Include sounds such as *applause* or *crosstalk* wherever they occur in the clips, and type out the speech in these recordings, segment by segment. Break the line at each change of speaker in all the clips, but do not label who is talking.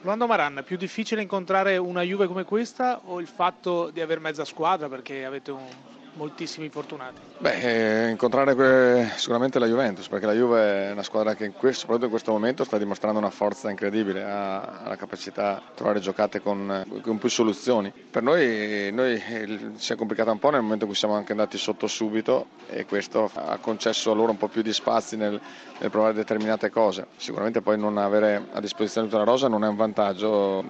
Rolando Maran, più difficile incontrare una Juve come questa o il fatto di aver mezza squadra perché avete un, moltissimi infortunati?
Beh, eh, incontrare sicuramente la Juventus, perché la Juve è una squadra che in questo, soprattutto in questo momento sta dimostrando una forza incredibile, ha, la capacità di trovare giocate con, con, più soluzioni. Per noi, noi si è complicata un po' nel momento in cui siamo anche andati sotto subito e questo ha concesso a loro un po' più di spazi nel, nel provare determinate cose. Sicuramente poi non avere a disposizione tutta la rosa non è un vantaggio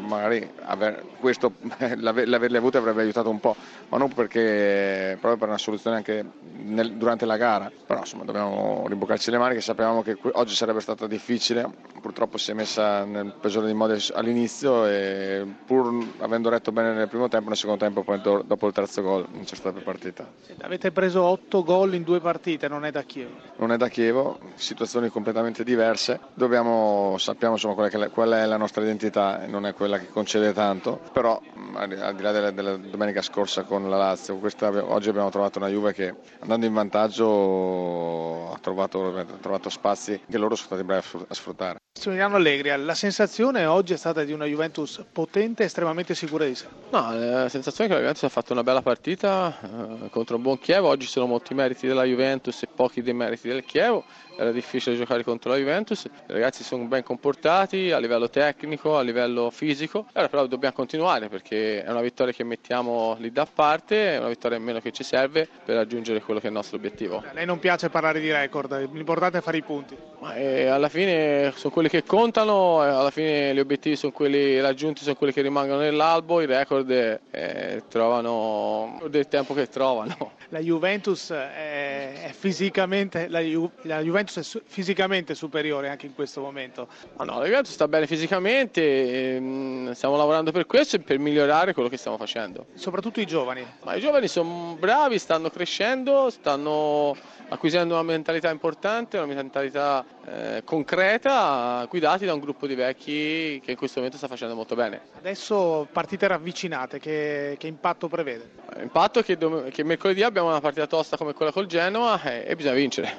magari aver, questo, *laughs* l'averli avuti avrebbe aiutato un po', ma non perché proprio per una soluzione anche nel, durante la gara. Però insomma dobbiamo rimboccarci le maniche, sapevamo che oggi sarebbe stata difficile, purtroppo si è messa nel peggiore dei modi all'inizio e pur avendo retto bene nel primo tempo, nel secondo tempo poi dopo il terzo gol non c'è stata più partita.
Avete preso 8 gol in due partite, non è da Chievo?
Non è da Chievo, situazioni completamente diverse, Dobbiamo, sappiamo insomma qual è, qual è la nostra identità non è quella che concede tanto, però al di là della, della domenica scorsa con la Lazio, questa oggi abbiamo trovato una Juve che andando in vantaggio ha trovato, ha trovato spazi che loro sono stati bravi a sfruttare.
Massimiliano Allegri, la sensazione oggi è stata di una Juventus potente e estremamente sicura di sé?
No, la sensazione è che la Juventus ha fatto una bella partita eh, contro un buon Chievo, oggi sono molti meriti della Juventus e pochi dei meriti del Chievo, era difficile giocare contro la Juventus, i ragazzi sono ben comportati a livello tecnico, a livello fisico, allora però dobbiamo continuare perché è una vittoria che mettiamo lì da parte, è una vittoria in meno che ci serve per raggiungere quello che è il nostro obiettivo.
A lei non piace parlare di record, l'importante è fare i punti.
Ma, eh, alla fine sono quelli che contano, alla fine gli obiettivi sono quelli raggiunti, sono quelli che rimangono nell'albo, i record eh, trovano del tempo che trovano.
La Juventus è, è fisicamente la, Ju, la Juventus è su- fisicamente superiore anche in questo momento.
Ma no, la Juventus sta bene fisicamente, ehm, stiamo lavorando per questo e per migliorare quello che stiamo facendo.
Soprattutto i giovani.
Ma i giovani sono bravi, stanno crescendo, stanno acquisendo una mentalità importante, una mentalità eh, concreta, guidati da un gruppo di vecchi che in questo momento sta facendo molto bene.
Adesso partite ravvicinate, che, che impatto prevede?
Impatto che, che mercoledì abbiamo una partita tosta come quella col Genoa e, e bisogna vincere.